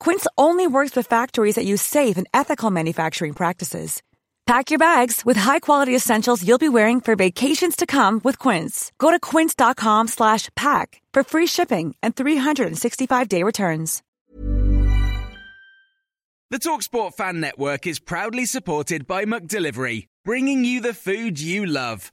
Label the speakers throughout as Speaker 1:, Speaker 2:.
Speaker 1: Quince only works with factories that use safe and ethical manufacturing practices. Pack your bags with high-quality essentials you'll be wearing for vacations to come with Quince. Go to quince.com/pack for free shipping and 365-day returns.
Speaker 2: The Talksport Fan Network is proudly supported by McDelivery, bringing you the food you love.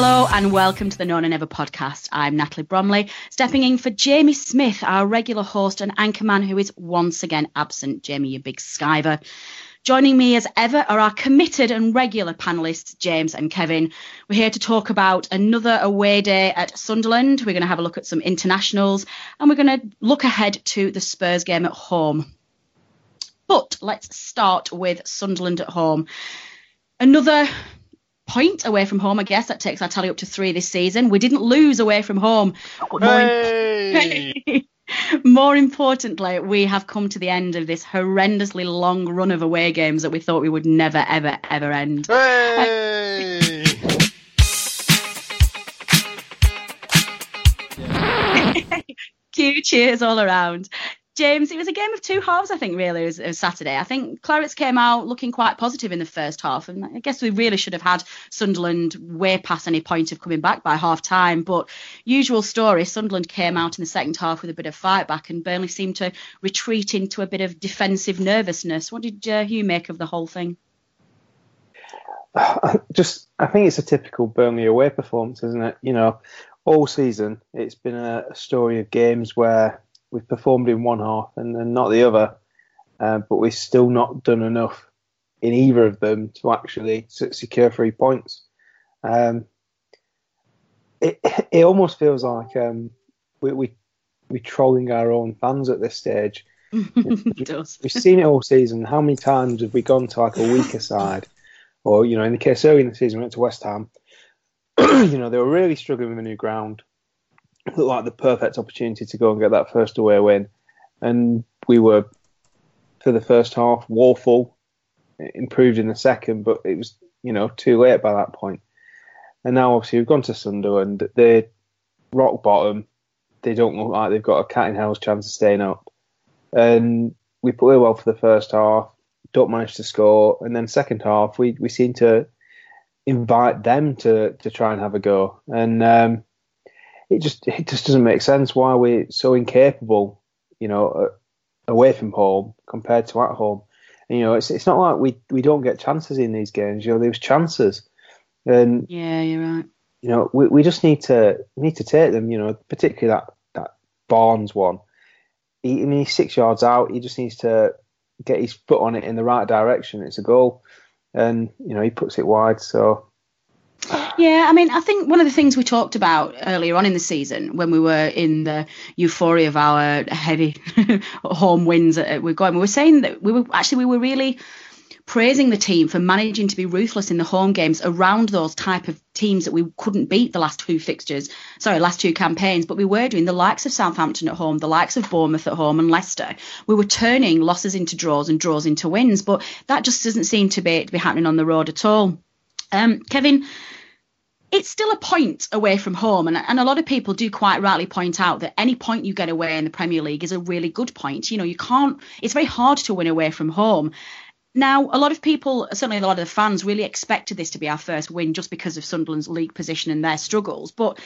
Speaker 3: Hello and welcome to the No Nay Never podcast. I'm Natalie Bromley, stepping in for Jamie Smith, our regular host and anchorman who is once again absent. Jamie, you big skiver. Joining me as ever are our committed and regular panelists, James and Kevin. We're here to talk about another away day at Sunderland. We're going to have a look at some internationals and we're going to look ahead to the Spurs game at home. But let's start with Sunderland at home. Another point away from home, I guess. That takes our tally up to three this season. We didn't lose away from home. But more,
Speaker 4: Hey!
Speaker 3: more importantly, we have come to the end of this horrendously long run of away games that we thought we would never, ever, ever end.
Speaker 4: Hey!
Speaker 3: Cue cheers all around. James, it was a game of two halves, I think, really, it was, Saturday. I think Clarets came out looking quite positive in the first half, and I guess we really should have had Sunderland way past any point of coming back by half time. But usual story, Sunderland came out in the second half with a bit of fight back, and Burnley seemed to retreat into a bit of defensive nervousness. What did uh, you make of the whole thing?
Speaker 5: just I think it's a typical Burnley away performance, isn't it? You know, all season it's been a story of games where we've performed in one half and, and not the other, uh, but we've still not done enough in either of them to actually secure three points. Um, it it almost feels like um, we we we're trolling our own fans at this stage.
Speaker 3: it does.
Speaker 5: We've seen it all season. How many times have we gone to like a weaker side, or you know, in the case early in the season, we went to West Ham. you know, they were really struggling with a new ground. Looked like the perfect opportunity to go and get that first away win, and we were for the first half woeful. Improved in the second, but it was you know too late by that point. And now obviously we've gone to Sunderland. They're rock bottom. They don't look like they've got a cat in hell's chance of staying up and we play well for the first half, don't manage to score, and then second half we, we seem to invite them to, to try and have a go, and um, it just it just doesn't make sense why we're so incapable, you know, uh, away from home compared to at home. And, you know, it's it's not like we we don't get chances in these games. You know, there's chances, and
Speaker 3: Yeah, you're right.
Speaker 5: you know, we, we just need to need to take them. You know, particularly that that Barnes one. He, I mean, he's six yards out. He just needs to get his foot on it in the right direction. It's a goal, and you know he puts it wide. So
Speaker 3: Yeah, I mean, I think one of the things we talked about earlier on in the season when we were in the euphoria of our heavy home wins that we're going, we were saying that we were actually we were really praising the team for managing to be ruthless in the home games around those type of teams that we couldn't beat the last two fixtures, sorry, last two campaigns, but we were doing the likes of Southampton at home, the likes of Bournemouth at home and Leicester. We were turning losses into draws and draws into wins, but that just doesn't seem to be to be happening on the road at all. Um, Kevin, it's still a point away from home, and, and a lot of people do quite rightly point out that any point you get away in the Premier League is a really good point. You know, you can't. It's very hard to win away from home. Now, a lot of people, certainly a lot of the fans, really expected this to be our first win just because of Sunderland's league position and their struggles. But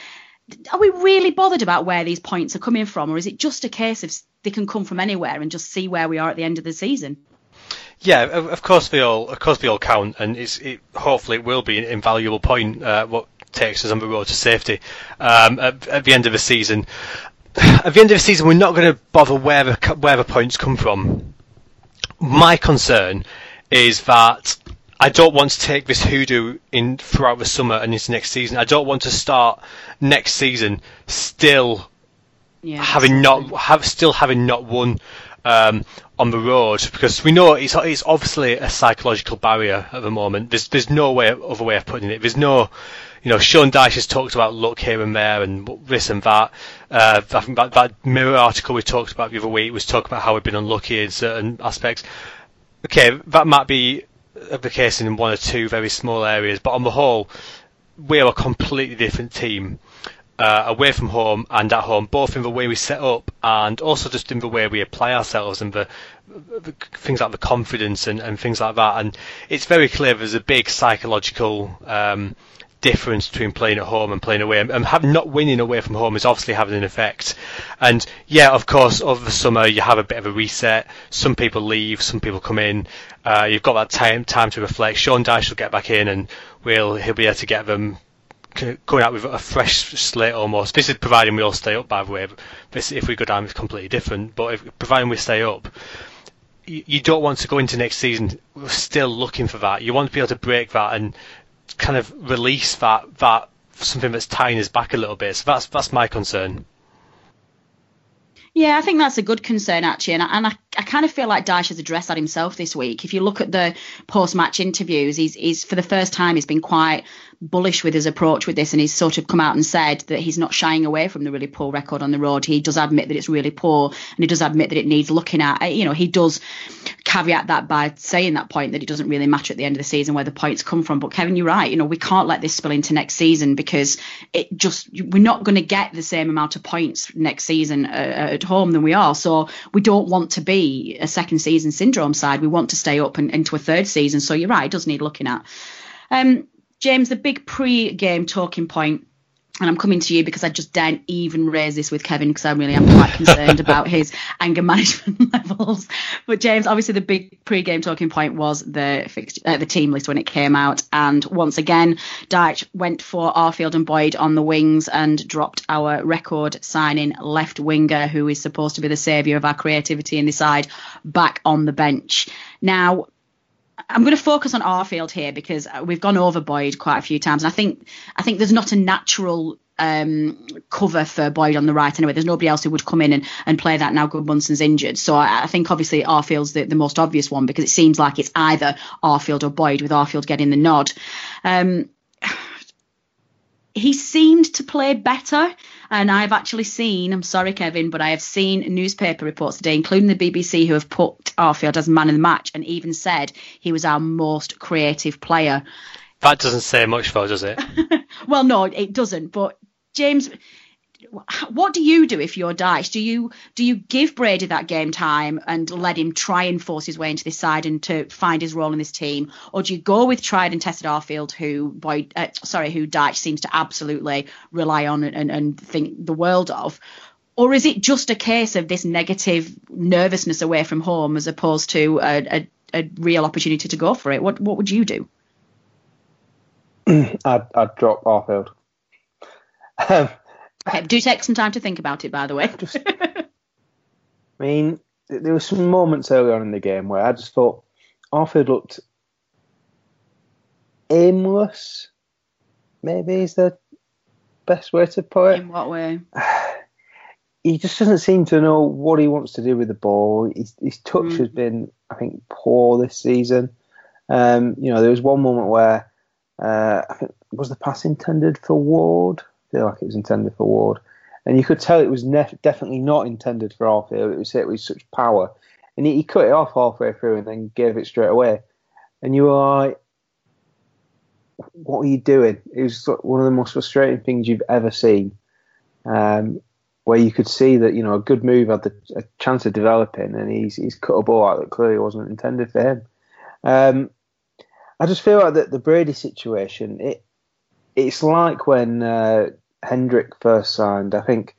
Speaker 3: are we really bothered about where these points are coming from, or is it just a case of they can come from anywhere and just see where we are at the end of the season?
Speaker 6: Yeah, of, of course they all, of course they all count, and it's it, hopefully it will be an invaluable point. Uh, what takes us on the road to safety um, at, at, the end of the season. At the end of the season, we're not going to bother where the, where the points come from. My concern is that I don't want to take this hoodoo in throughout the summer and into next season. I don't want to start next season still yeah, having not have still having not won um, on the road because we know it's it's obviously a psychological barrier at the moment. There's there's no way other way of putting it. There's no you know, Sean Dyche has talked about luck here and there and this and that. Uh, I think that, that mirror article we talked about the other week was talking about how we've been unlucky in certain aspects. Okay, that might be the case in one or two very small areas, but on the whole, we're a completely different team uh, away from home and at home, both in the way we set up and also just in the way we apply ourselves and the, the things like the confidence and, and, things like that. And it's very clear there's a big psychological um, difference between playing at home and playing away. And, having, not winning away from home is obviously having an effect. And yeah, of course, over the summer you have a bit of a reset. Some people leave, some people come in. Uh, you've got that time time to reflect. Sean Dyche will get back in, and we'll he'll be able to get them going out with a fresh slate almost. This is providing we all stay up, by the way. This, if we go down, it's completely different. But if, providing we stay up, you, you don't want to go into next season still looking for that. You want to be able to break that and kind of release that that something that's tying us back a little bit. So that's that's my concern.
Speaker 3: Yeah, I think that's a good concern actually, and I, and I, I kind of feel like Dyche has addressed that himself this week. If you look at the post-match interviews, he's, he's for the first time he's been quite bullish with his approach with this, and he's sort of come out and said that he's not shying away from the really poor record on the road. He does admit that it's really poor, and he does admit that it needs looking at. You know, he does caveat that by saying that point that it doesn't really matter at the end of the season where the points come from. But Kevin, you're right. You know, we can't let this spill into next season because it just we're not going to get the same amount of points next season uh, at home than we are. So we don't want to be a second season syndrome side. We want to stay up and into a third season. So you're right. It does need looking at. Um, James, the big pre-game talking point and I'm coming to you because I just don't even raise this with Kevin because I really am quite concerned about his anger management levels. But James, obviously the big pre-game talking point was the fixed, uh, the team list when it came out, and once again, Dyche went for Arfield and Boyd on the wings and dropped our record signing left winger, who is supposed to be the saviour of our creativity in the side, back on the bench. Now, I'm going to focus on Arfield here because we've gone over Boyd quite a few times, and I think I think there's not a natural um, cover for Boyd on the right anyway. There's nobody else who would come in and, and play that now Gudmundsson's injured. So I, I think obviously Arfield's the, the most obvious one because it seems like it's either Arfield or Boyd with Arfield getting the nod. Um, he seemed to play better. And I've actually seen, I'm sorry, Kevin, but I have seen newspaper reports today, including the BBC, who have put Arfield as man of the match and even said he was our most creative player.
Speaker 6: That doesn't say much, though, does it?
Speaker 3: well, no, it doesn't. But James, what do you do if you're Dyche? Do you do you give Brady that game time and let him try and force his way into this side and to find his role in this team, or do you go with tried and tested Arfield, who boy, uh, sorry, who Dyche seems to absolutely rely on and, and think the world of? Or is it just a case of this negative nervousness away from home as opposed to a, a, a real opportunity to go for it? What what would you do?
Speaker 5: I'd, I'd drop Arfield.
Speaker 3: Okay, do take some time to think about it, by the way.
Speaker 5: just, I mean, there were some moments early on in the game where I just thought Arfield looked aimless. Maybe is the best way to put it.
Speaker 3: In what way?
Speaker 5: He just doesn't seem to know what he wants to do with the ball. His, his touch mm. has been, I think, poor this season. Um, you know, there was one moment where uh, I think was the pass intended for Ward like it was intended for Ward. And you could tell it was nef- definitely not intended for Arfield. It was hit with such power. And he, he, cut it off halfway through and then gave it straight away. And you were like, what are you doing? It was one of the most frustrating things you've ever seen. Um, where you could see that, you know, a good move had the, a chance of developing and he's, he's cut a ball out that clearly wasn't intended for him. Um, I just feel like that the Brady situation, it, it's like when uh, Hendrick first signed, I think,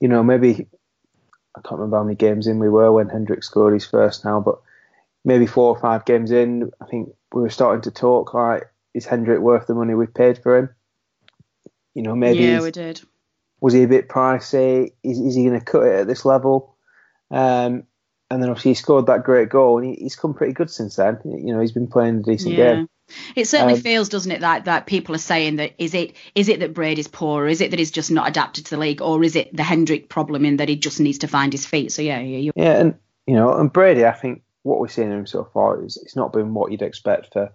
Speaker 5: you know, maybe I can't remember how many games in we were when Hendrick scored his first now, but maybe four or five games in, I think we were starting to talk like, is Hendrick worth the money we've paid for him? You know, maybe
Speaker 3: yeah, we did.
Speaker 5: was he a bit pricey? Is, is he going to cut it at this level? Um, and then obviously he scored that great goal, and he, he's come pretty good since then. You know, he's been playing a decent
Speaker 3: Yeah.
Speaker 5: game.
Speaker 3: It certainly
Speaker 5: Um,
Speaker 3: feels, doesn't it, that that people are saying that is it is it that Brady's poor, or is it that he's just not adapted to the league, or is it the Hendrick problem in that he just needs to find his feet? So yeah, yeah,
Speaker 5: Yeah, and you know, and Brady, I think what we're seeing of him so far is it's not been what you'd expect for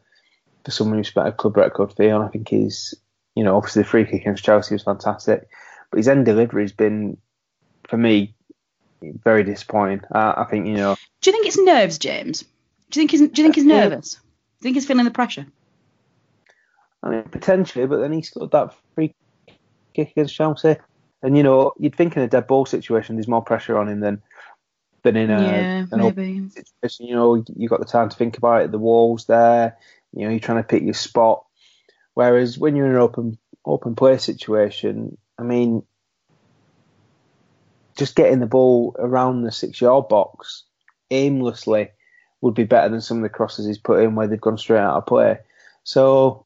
Speaker 5: for someone who's spent a club record fee on. I think he's, you know, obviously the free kick against Chelsea was fantastic, but his end delivery has been, for me, very disappointing. Uh, I think you know,
Speaker 3: Do you think it's nerves, James? Do you think he's do you think he's nervous? Do you think he's feeling the pressure?
Speaker 5: I mean, potentially, but then he scored that free kick against Chelsea. And, you know, you'd think in a dead ball situation, there's more pressure on him than than in a,
Speaker 3: yeah,
Speaker 5: an
Speaker 3: maybe.
Speaker 5: situation. You know, you've got the time to think about it. The wall's there. You know, you're trying to pick your spot. Whereas when you're in an open open play situation, I mean, just getting the ball around the six yard box aimlessly would be better than some of the crosses he's put in where they've gone straight out of play. So,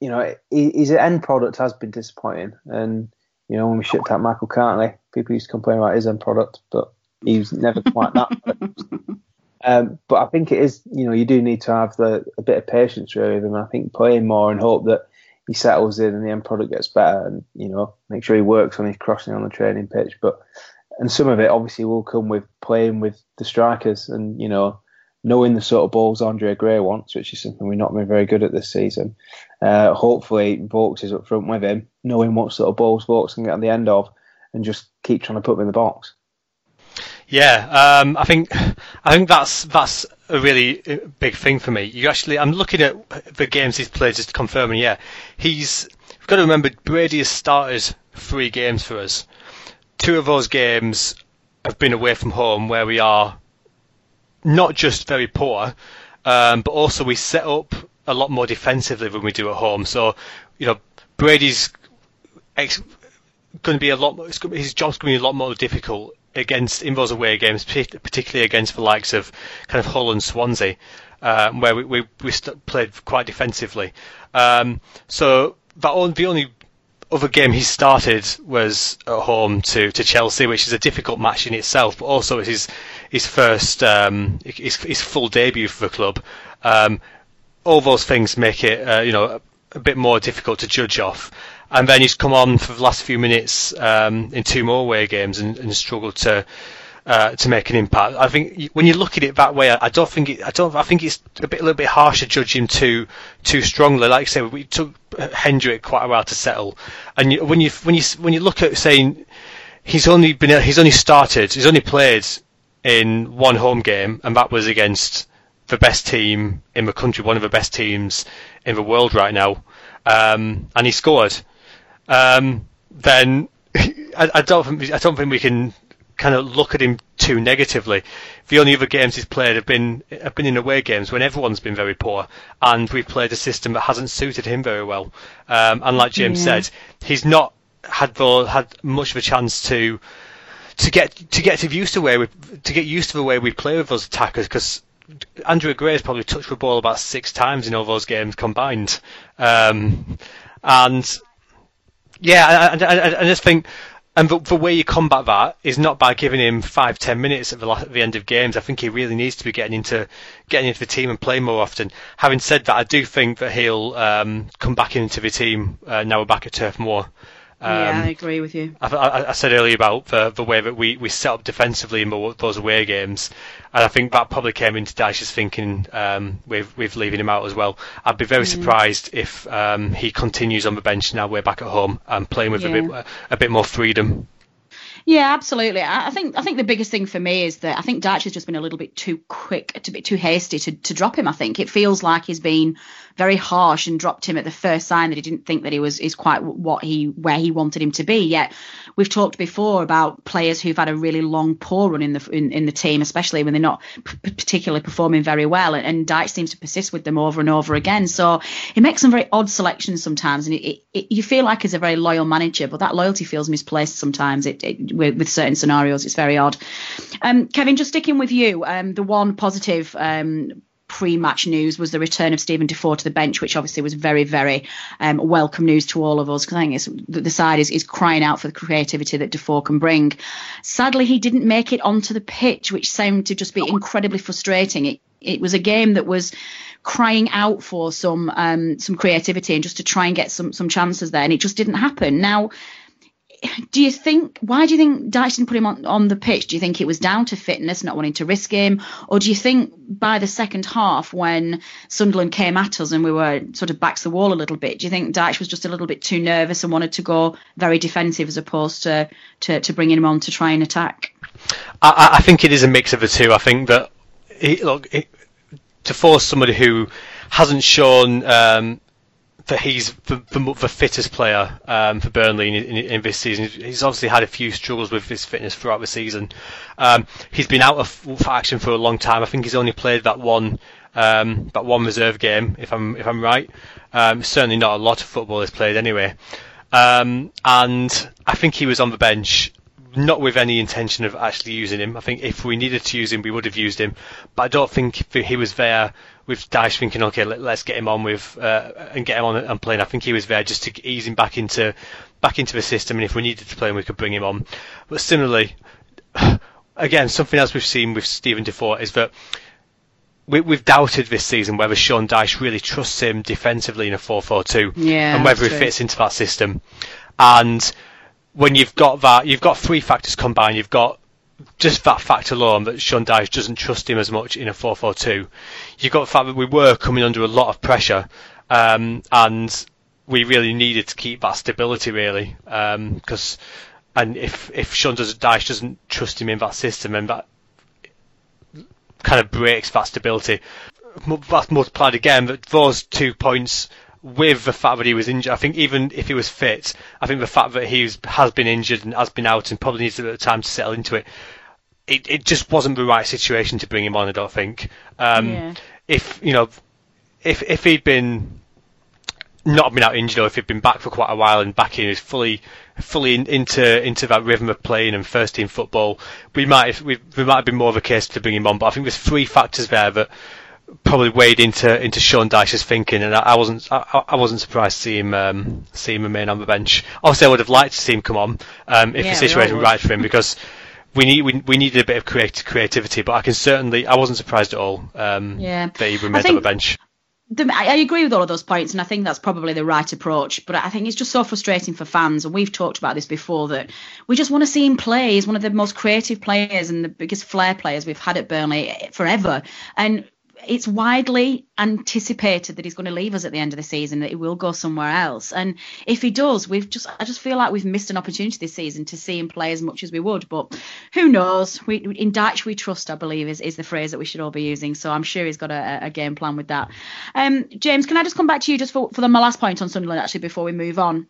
Speaker 5: you know, his end product has been disappointing. And, you know, when we shipped out Michael Kightly, people used to complain about his end product, but he was never quite that. Um, but I think it is, you know, you do need to have the, a bit of patience really with him. I think playing more and hope that he settles in and the end product gets better and, you know, make sure he works on his crossing on the training pitch. But, and some of it obviously will come with playing with the strikers and, you know, knowing the sort of balls Andre Gray wants, which is something we've not been very good at this season. Uh, hopefully, Vokes is up front with him, knowing what sort of balls Vokes can get on the end of, and just keep trying to put them in the box.
Speaker 6: Yeah, um, I think I think that's that's a really uh, big thing for me. You actually, I'm looking at the games he's played just confirming. yeah, he's. We've got to remember Brady has started three games for us. Two of those games have been away from home, where we are not just very poor, um, but also we set up a lot more defensively than we do at home. So, you know, Brady's ex- going to be a lot. More, his job's going to be a lot more difficult against in those away games, particularly against the likes of kind of Hull and Swansea, um, where we we, we played quite defensively. Um, so that the only other game he started was at home to, to Chelsea, which is a difficult match in itself, but also it's his his first um, his, his full debut for the club. Um, all those things make it uh, you know a, bit more difficult to judge off. And then he's come on for the last few minutes um, in two more away games and, and struggled to uh, to make an impact. I think when you look at it that way, I, I don't think it, I don't I think it's a bit a little bit harsh to judge him too too strongly. Like I said, we took Hendrick quite a while to settle, and you, when you when you when you look at saying he's only been he's only started he's only played in one home game, and that was against the best team in the country, one of the best teams in the world right now, um, and he scored. Um, then I, I don't think I don't think we can kind of look at him too negatively. The only other games he's played have been have been in away games when everyone's been very poor, and we've played a system that hasn't suited him very well. Um, and like James
Speaker 3: Yeah.
Speaker 6: said, he's not had the, had much of a chance to to get to get to used to where we to get used to the way we play with those attackers because Andre Gray has probably touched the ball about six times in all those games combined, um, and yeah, I, I, I- just think. And the, the way you combat that is not by giving him five, ten minutes at the, la- at the end of games. I think he really needs to be getting into getting into the team and playing more often. Having said that, I do think that he'll um, come back into the team uh, now we're back at Turf Moor.
Speaker 3: Yeah,
Speaker 6: Um,
Speaker 3: I agree with you.
Speaker 6: I, I, I said earlier about the, the way that we, we set up defensively in tho- those away games, and I think that probably came into Dyche's thinking um, with with leaving him out as well. I'd be very surprised if um, he continues on the bench now we're back at home and playing with a bit a bit more freedom.
Speaker 3: Yeah, absolutely. I think I think the biggest thing for me is that I think Dyche has just been a little bit too quick, to be too hasty to, to drop him. I think it feels like he's been very harsh and dropped him at the first sign that he didn't think that he was is quite what he where he wanted him to be. Yet we've talked before about players who've had a really long poor run in the in, in the team, especially when they're not p- particularly performing very well, and, and Dyche seems to persist with them over and over again. So he makes some very odd selections sometimes, and it, it, it, you feel like he's a very loyal manager, but that loyalty feels misplaced sometimes. It, with, with, certain scenarios, it's very odd. Um, Kevin, just sticking with you, um, the one positive um, pre-match news was the return of Steven Defour to the bench, which obviously was very, very um, welcome news to all of us because I think the side is, is crying out for the creativity that Defour can bring. Sadly, he didn't make it onto the pitch, which seemed to just be incredibly frustrating. It, it was a game that was crying out for some um, some creativity and just to try and get some some chances there, and it just didn't happen. Now do you think why do you think Dyche didn't put him on, on the pitch? Do you think it was down to fitness, not wanting to risk him, or do you think by the second half when Sunderland came at us and we were sort of back to the wall a little bit, do you think Dyche was just a little bit too nervous and wanted to go very defensive as opposed to to, to bringing him on to try and attack?
Speaker 6: I, I think it is a mix of the two. I think that look to force somebody who hasn't shown um, that he's the, the, the fittest player um, for Burnley in, in, in, this season. He's obviously had a few struggles with his fitness throughout the season. Um, he's been out of action for a long time. I think he's only played that one um, that one reserve game, if I'm if I'm right. Um, certainly not a lot of football he's played anyway. Um, and I think he was on the bench not with any intention of actually using him. I think if we needed to use him, we would have used him. But I don't think he was there with Dyche thinking, okay, let, us get him on with uh, and get him on and playing. I think he was there just to ease him back into back into the system, and if we needed to play him, we could bring him on. But similarly, again, something else we've seen with Steven Defour is that we, have doubted this season whether Sean Dyche really trusts him defensively in a 4-4-2
Speaker 3: yeah,
Speaker 6: and whether he fits into that system. And when you've got that, you've got three factors combined. You've got just that fact alone that Sean Dyche doesn't trust him as much in a 4-4-2. You've got the fact that we were coming under a lot of pressure, um, and we really needed to keep that stability really, because um, and if if Sean does, Dyche doesn't trust him in that system, and that kind of breaks that stability. That's multiplied again. But those two points with the fact that he was injured. I think even if he was fit, I think the fact that he has been injured and has been out and probably needs a bit of time to settle into it, it, it just wasn't the right situation to bring him on. I don't think. Um, yeah. If you know, if if he'd been not been out injured or if he'd been back for quite a while and back in, fully fully in, into into that rhythm of playing and first team football, we might have, we, we might have been more of a case to bring him on. But I think there's three factors there that probably weighed into into Sean Dyche's thinking, and I, I wasn't I, I, wasn't surprised to see him um, see him remain on the bench. Obviously, I would have liked to see him come on um, if yeah, the situation was right for him because we need we, we needed a bit of creat- creativity. But I can certainly I wasn't surprised at all um, yeah. that he remained on the bench.
Speaker 3: The, I agree with all of those points, and I think that's probably the right approach. But I think it's just so frustrating for fans, and we've talked about this before that we just want to see him play. He's one of the most creative players and the biggest flair players we've had at Burnley forever. And it's widely anticipated that he's going to leave us at the end of the season, that he will go somewhere else. And if he does, we've just I just feel like we've missed an opportunity this season to see him play as much as we would. But who knows? We in Dyche we trust, I believe, is, is the phrase that we should all be using. So I'm sure he's got a, a game plan with that. Um, James, can I just come back to you just for, for the, my last point on Sunderland actually before we move on?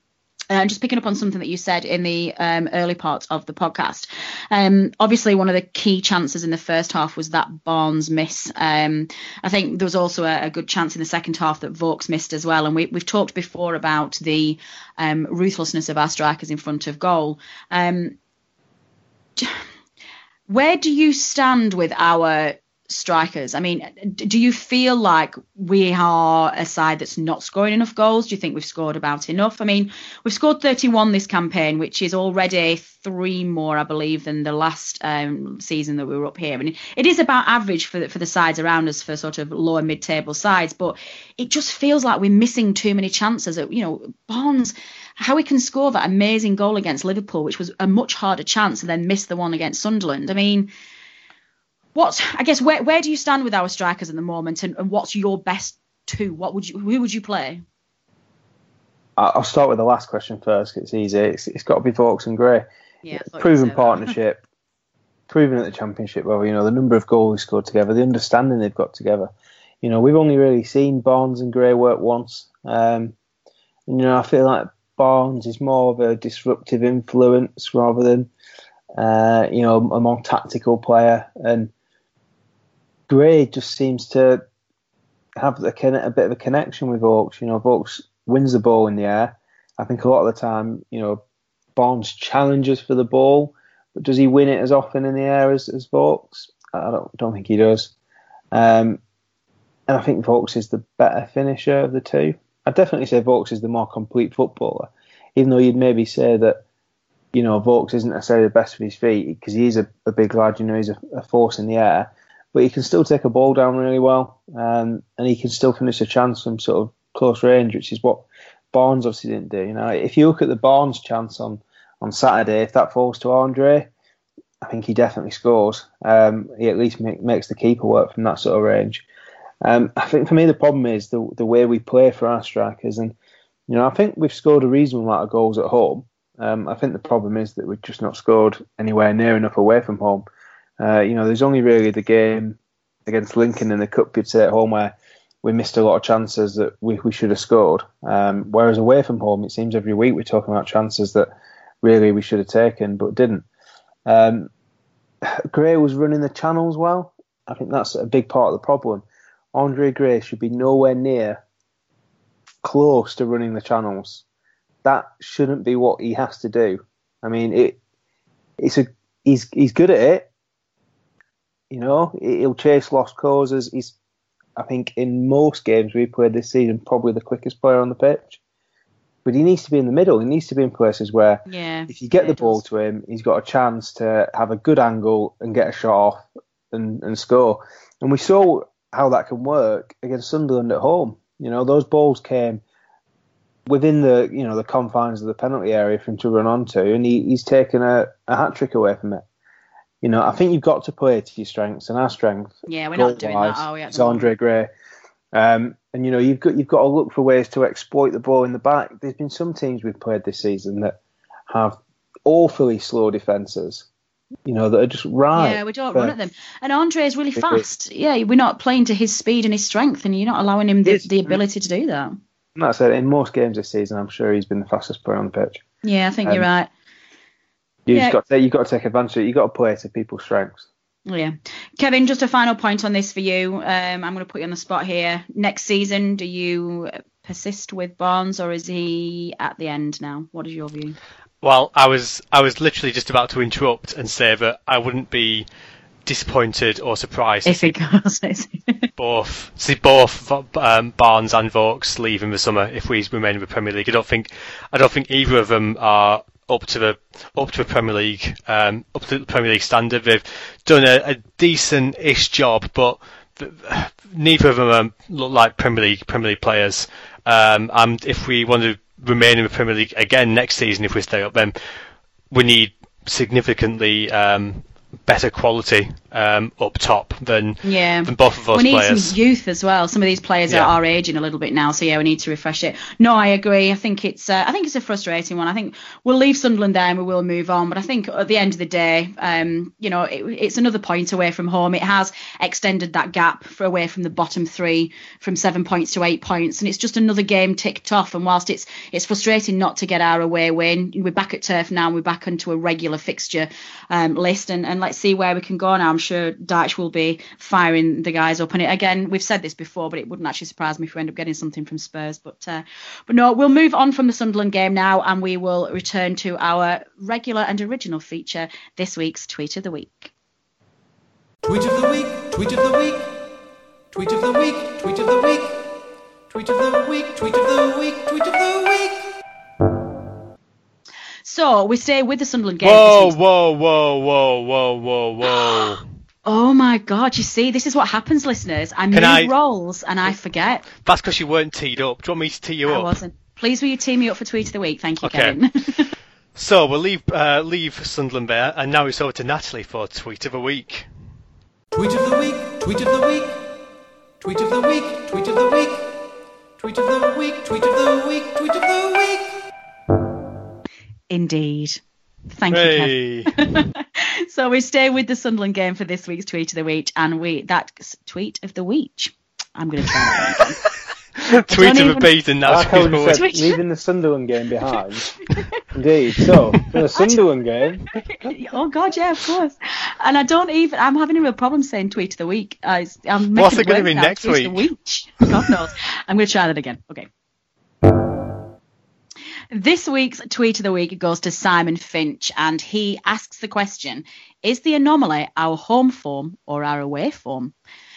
Speaker 3: Uh, just picking up on something that you said in the um, early part of the podcast. Um, obviously, one of the key chances in the first half was that Barnes miss. Um, I think there was also a, a, good chance in the second half that Vokes missed as well. And we, have talked before about the um, ruthlessness of our strikers in front of goal. Um, where do you stand with our strikers. I mean, do you feel like we are a side that's not scoring enough goals? Do you think we've scored about enough? I mean, we've scored 31 this campaign, which is already three more, I believe, than the last um, season that we were up here. And it is about average for the, for the sides around us for sort of lower mid-table sides, but it just feels like we're missing too many chances. You know, Barnes how he can score that amazing goal against Liverpool, which was a much harder chance, and then miss the one against Sunderland. I mean, what's I guess where where do you stand with our strikers at the moment, and, and what's your best two? What would you who would you play?
Speaker 5: I'll start with the last question first. It's easy. It's, it's got to be Vokes and Gray.
Speaker 3: Yeah, I thought you'd
Speaker 5: proven partnership, proven at the championship level. You know the number of goals they scored together, the understanding they've got together. You know we've only really seen Barnes and Gray work once. Um, and, you know I feel like Barnes is more of a disruptive influence rather than uh, you know a more tactical player, and Gray just seems to have a, a bit of a connection with Vokes. You know, Vokes wins the ball in the air. I think a lot of the time, you know, Barnes challenges for the ball, but does he win it as often in the air as, as Vokes? I don't, don't think he does. Um, and I think Vokes is the better finisher of the two. I'd definitely say Vokes is the more complete footballer, even though you'd maybe say that, you know, Vokes isn't necessarily the best with his feet because he's a, a big lad, you know, he's a, a force in the air, but he can still take a ball down really well um, and he can still finish a chance from sort of close range, which is what Barnes obviously didn't do. You know, if you look at the Barnes chance on, on Saturday, if that falls to Andre, I think he definitely scores. Um, he at least make, makes the keeper work from that sort of range. Um, I think for me the problem is the the way we play for our strikers, and you know I think we've scored a reasonable amount of goals at home. Um, I think the problem is that we've just not scored anywhere near enough away from home. Uh, you know, there's only really the game against Lincoln in the cup you'd say at home where we missed a lot of chances that we, we should have scored. Um, whereas away from home, it seems every week we're talking about chances that really we should have taken but didn't. Um, Gray was running the channels well. I think that's a big part of the problem. Andre Gray should be nowhere near close to running the channels. That shouldn't be what he has to do. I mean, it it's a he's he's good at it. You know, he'll chase lost causes. He's, I think, in most games we played this season, probably the quickest player on the pitch. But he needs to be in the middle. He needs to be in places where,
Speaker 3: Yeah.
Speaker 5: if you get the ball
Speaker 3: does.
Speaker 5: to him, he's got a chance to have a good angle and get a shot off and, and score. And we saw how that can work against Sunderland at home. You know, those balls came within the you know the confines of the penalty area for him to run onto, and he, he's taken a, a hat trick away from it. You know, I think you've got to play to your strengths, and our strength
Speaker 3: Yeah, we're not doing
Speaker 5: goal-wise,
Speaker 3: that, are we? at
Speaker 5: is? Andre Gray. Um, and you know, you've got you've got to look for ways to exploit the ball in the back. There's been some teams we've played this season that have awfully slow defences. You know, that are just right.
Speaker 3: Yeah, we don't
Speaker 5: for-
Speaker 3: run at them. And Andre is really fast. Yeah, we're not playing to his speed and his strength, and you're not allowing him the, the ability to do that.
Speaker 5: And That's it. In most games this season, I'm sure he's been the fastest player on the pitch.
Speaker 3: Yeah, I think you're
Speaker 5: Um,
Speaker 3: right.
Speaker 5: You've
Speaker 3: Yeah.
Speaker 5: got to, you've got to take advantage. of it. You've got to play to people's strengths.
Speaker 3: Yeah. Kevin, just a final point on this for you. Um, I'm going to put you on the spot here. Next season, do you persist with Barnes or is he at the end now? What is your view?
Speaker 6: Well, I was I was literally just about to interrupt and say that I wouldn't be disappointed or surprised
Speaker 3: If he goes.
Speaker 6: both see both um, Barnes and Vokes leave in the summer if we remain in the Premier League. I don't think I don't think either of them are up to the up to the Premier League um, up to the Premier League standard. They've done a, a decent-ish job, but neither of them um, look like Premier League Premier League players. Um, and if we want to remain in the Premier League again next season, if we stay up, then we need significantly um, better quality um, up top than
Speaker 3: Yeah.
Speaker 6: than both of us.
Speaker 3: we need
Speaker 6: players.
Speaker 3: some youth as well. Some of these players
Speaker 6: Yeah.
Speaker 3: are, aging a little bit now, so yeah, we need to refresh it. No, I agree. I think it's uh, I think it's a frustrating one. I think we'll leave Sunderland there and we will move on. But I think at the end of the day, um, you know, it, it's another point away from home. It has extended that gap for away from the bottom three from seven points to eight points, and it's just another game ticked off. And whilst it's it's frustrating not to get our away win, we're back at turf now. and We're back onto a regular fixture um, list, and, and let's see where we can go now. I'm sure Dyche will be firing the guys up. And it, again, we've said this before, but it wouldn't actually surprise me if we end up getting something from Spurs. But uh, but no, we'll move on from the Sunderland game now, and we will return to our regular and original feature, this week's tweet of the week.
Speaker 7: Tweet of the week, tweet of the week, tweet of the week, tweet of the week, tweet of the week, tweet of the week, tweet of the week.
Speaker 3: So we stay with the Sunderland game.
Speaker 6: Whoa, whoa, whoa, whoa, whoa, whoa, whoa.
Speaker 3: Oh my God! You see, this is what happens, listeners. I move
Speaker 6: I-
Speaker 3: roles and I forget.
Speaker 6: That's because you weren't teed up. Do you want me to tee you
Speaker 3: I
Speaker 6: up?
Speaker 3: wasn't. Please, will you tee me up for tweet of the week? Thank you,
Speaker 6: Okay.
Speaker 3: Kevin.
Speaker 6: So we'll leave uh, leave Sunderland there, and now it's over to Natalie for tweet of the week.
Speaker 7: Tweet of the week, tweet of the week, tweet of the week, tweet of the week, tweet of the week, tweet of the week, tweet of the week.
Speaker 3: Indeed. Thank you. Kev. so we stay with the Sunderland game for this week's tweet of the week, and we that tweet of the week. I'm going to try that again.
Speaker 6: Tweet of
Speaker 3: even-
Speaker 6: a beat and that's
Speaker 5: Like how said, leaving the Sunderland game behind. Indeed. So, for the Sunderland game,
Speaker 3: oh God, yeah, of course. And I don't even. I'm having a real problem saying tweet of the week. I, I'm making
Speaker 6: What's it gonna
Speaker 3: work
Speaker 6: be
Speaker 3: now,
Speaker 6: next
Speaker 3: tweet of the week? God knows. I'm going to try that again. Okay. This week's tweet of the week goes to Simon Finch, and he asks the question: Is the anomaly our home form or our away form?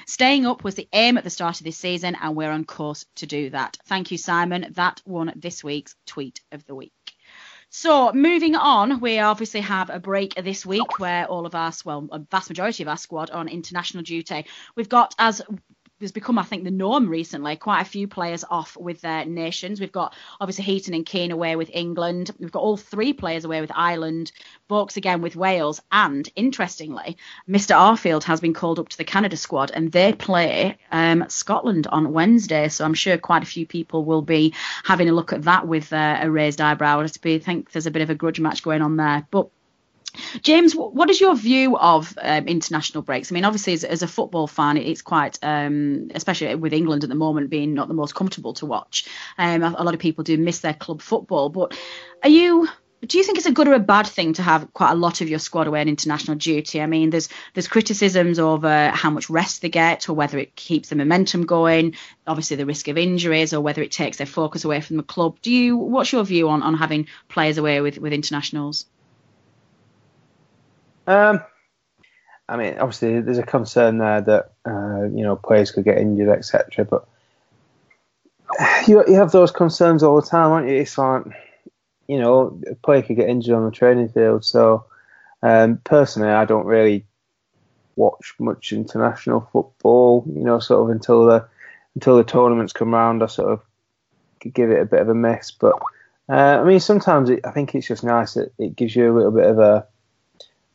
Speaker 3: Staying up was the aim at the start of this season, and we're on course to do that. Thank you, Simon. That won this week's tweet of the week. So moving on, we obviously have a break this week where all of us, well, a vast majority of our squad are on international duty. We've got as has become, I think, the norm recently. Quite a few players off with their nations. We've got obviously Heaton and Keane away with England. We've got all three players away with Ireland. Vokes again with Wales. And interestingly, Mr. Arfield has been called up to the Canada squad, and they play um, Scotland on Wednesday. So I'm sure quite a few people will be having a look at that with uh, a raised eyebrow. I think there's a bit of a grudge match going on there, but. James, what is your view of um, international breaks? I mean, obviously, as, as a football fan, it's quite, um, especially with England at the moment being not the most comfortable to watch. Um, a, a lot of people do miss their club football. But are you? Do you think it's a good or a bad thing to have quite a lot of your squad away on international duty? I mean, there's there's criticisms over how much rest they get, or whether it keeps the momentum going. Obviously, the risk of injuries, or whether it takes their focus away from the club. Do you? What's your view on, on having players away with, with internationals?
Speaker 5: Um, I mean, obviously, there's a concern there that uh, you know players could get injured, etc. But you you have those concerns all the time, aren't you? It's like you know, a player could get injured on the training field. So um, personally, I don't really watch much international football. You know, sort of until the until the tournaments come round, I sort of give it a bit of a miss. But uh, I mean, sometimes it, I think it's just nice that it gives you a little bit of a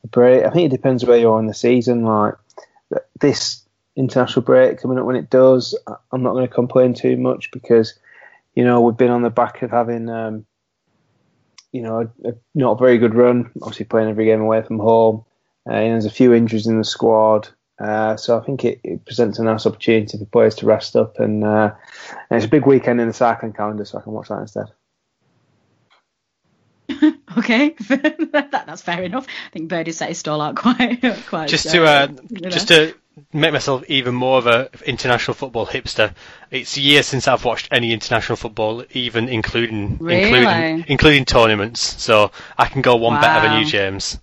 Speaker 5: break. I think it depends where you are in the season. Like this international break coming up when it does, I'm not going to complain too much because you know we've been on the back of having um, you know a, a not a very good run. Obviously playing every game away from home. Uh, and there's a few injuries in the squad. Uh, so I think it, it presents a nice opportunity for players to rest up, and, uh, and it's a big weekend in the cycling calendar, so I can watch that instead.
Speaker 3: Okay, that, that's fair enough. I think Birdie set his stall out quite, quite.
Speaker 6: just to uh,
Speaker 3: you know.
Speaker 6: just to make myself even more of a international football hipster. It's years since I've watched any international football, even including
Speaker 3: Really?
Speaker 6: including including tournaments. So I can go one better than you, James.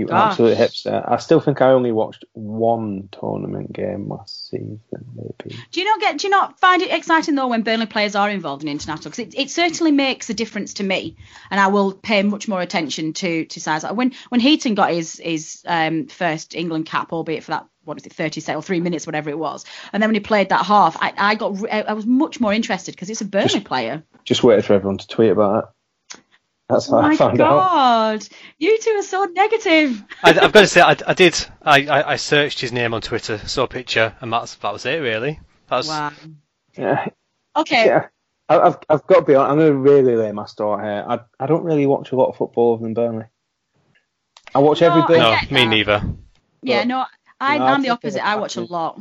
Speaker 5: You
Speaker 3: Gosh.
Speaker 5: absolute hipster. I still think I only watched one tournament game last season, maybe.
Speaker 3: Do you not get? Do you not find it exciting though when Burnley players are involved in international? Because it, it certainly makes a difference to me, and I will pay much more attention to to. Like When when Heaton got his his um, first England cap, albeit for that what is it, 30 seconds or three minutes, whatever it was, and then when he played that half, I, I got I was much more interested because it's a Burnley player.
Speaker 5: Just waited for everyone to tweet about it. That's oh how
Speaker 3: Oh
Speaker 5: I
Speaker 3: my
Speaker 5: found out.
Speaker 3: god, you two are so negative.
Speaker 6: I, I've got to say, I, I did. I, I, I searched his name on Twitter, saw a picture, and that's that was it really. That was
Speaker 3: Wow.
Speaker 5: Yeah,
Speaker 3: Okay.
Speaker 5: yeah. I- I've, I've got to be honest. I'm going to really lay my store here. I, I don't really watch a lot of football other than Burnley. I watch
Speaker 3: No,
Speaker 5: every
Speaker 3: I
Speaker 5: bit.
Speaker 6: no, me neither.
Speaker 3: Yeah, no, I,
Speaker 5: No,
Speaker 3: I'm the opposite. I watch a lot.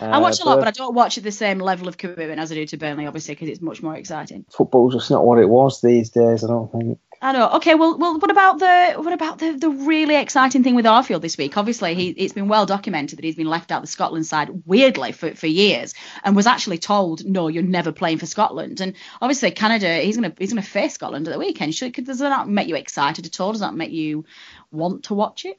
Speaker 5: Uh,
Speaker 3: I watch a lot, but I don't watch at the same level of commitment as I do to Burnley, obviously, because it's much more exciting.
Speaker 5: football's just not what it was these days. I don't think.
Speaker 3: I know. Okay, well, well, what about the what about the the really exciting thing with Arfield this week? Obviously, he it's been well documented that he's been left out the Scotland side weirdly for, for years, and was actually told, no, you're never playing for Scotland. And obviously, Canada, he's gonna he's gonna face Scotland at the weekend. Should does that not make you excited at all? Does that make you want to watch it?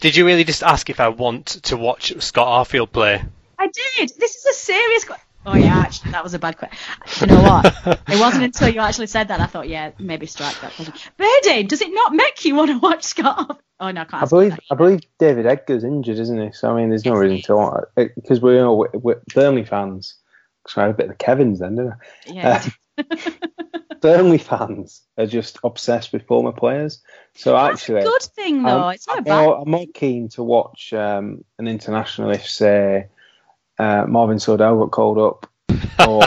Speaker 6: Did you really just ask if I want to watch Scott Arfield play?
Speaker 3: I did. This is a serious. que- Oh yeah, actually, that was a bad question. You know what? it wasn't until you actually said that I thought, yeah, maybe strike that question. Birdie, does it not make you want to watch Scott? Oh no, I can't.
Speaker 5: I believe I believe David Edgar's injured, isn't he? So I mean, there's no reason to want because we know we're, we're Burnley fans. So I had a bit of the Kevin's then, didn't I?
Speaker 3: Yeah.
Speaker 5: Uh, Burnley fans are just obsessed with former players. So
Speaker 3: That's
Speaker 5: actually,
Speaker 3: a good thing though.
Speaker 5: I'm,
Speaker 3: it's not
Speaker 5: I'm
Speaker 3: a bad.
Speaker 5: more, I'm more keen to watch um, an international if, say, uh, Marvin Sordell got called up, or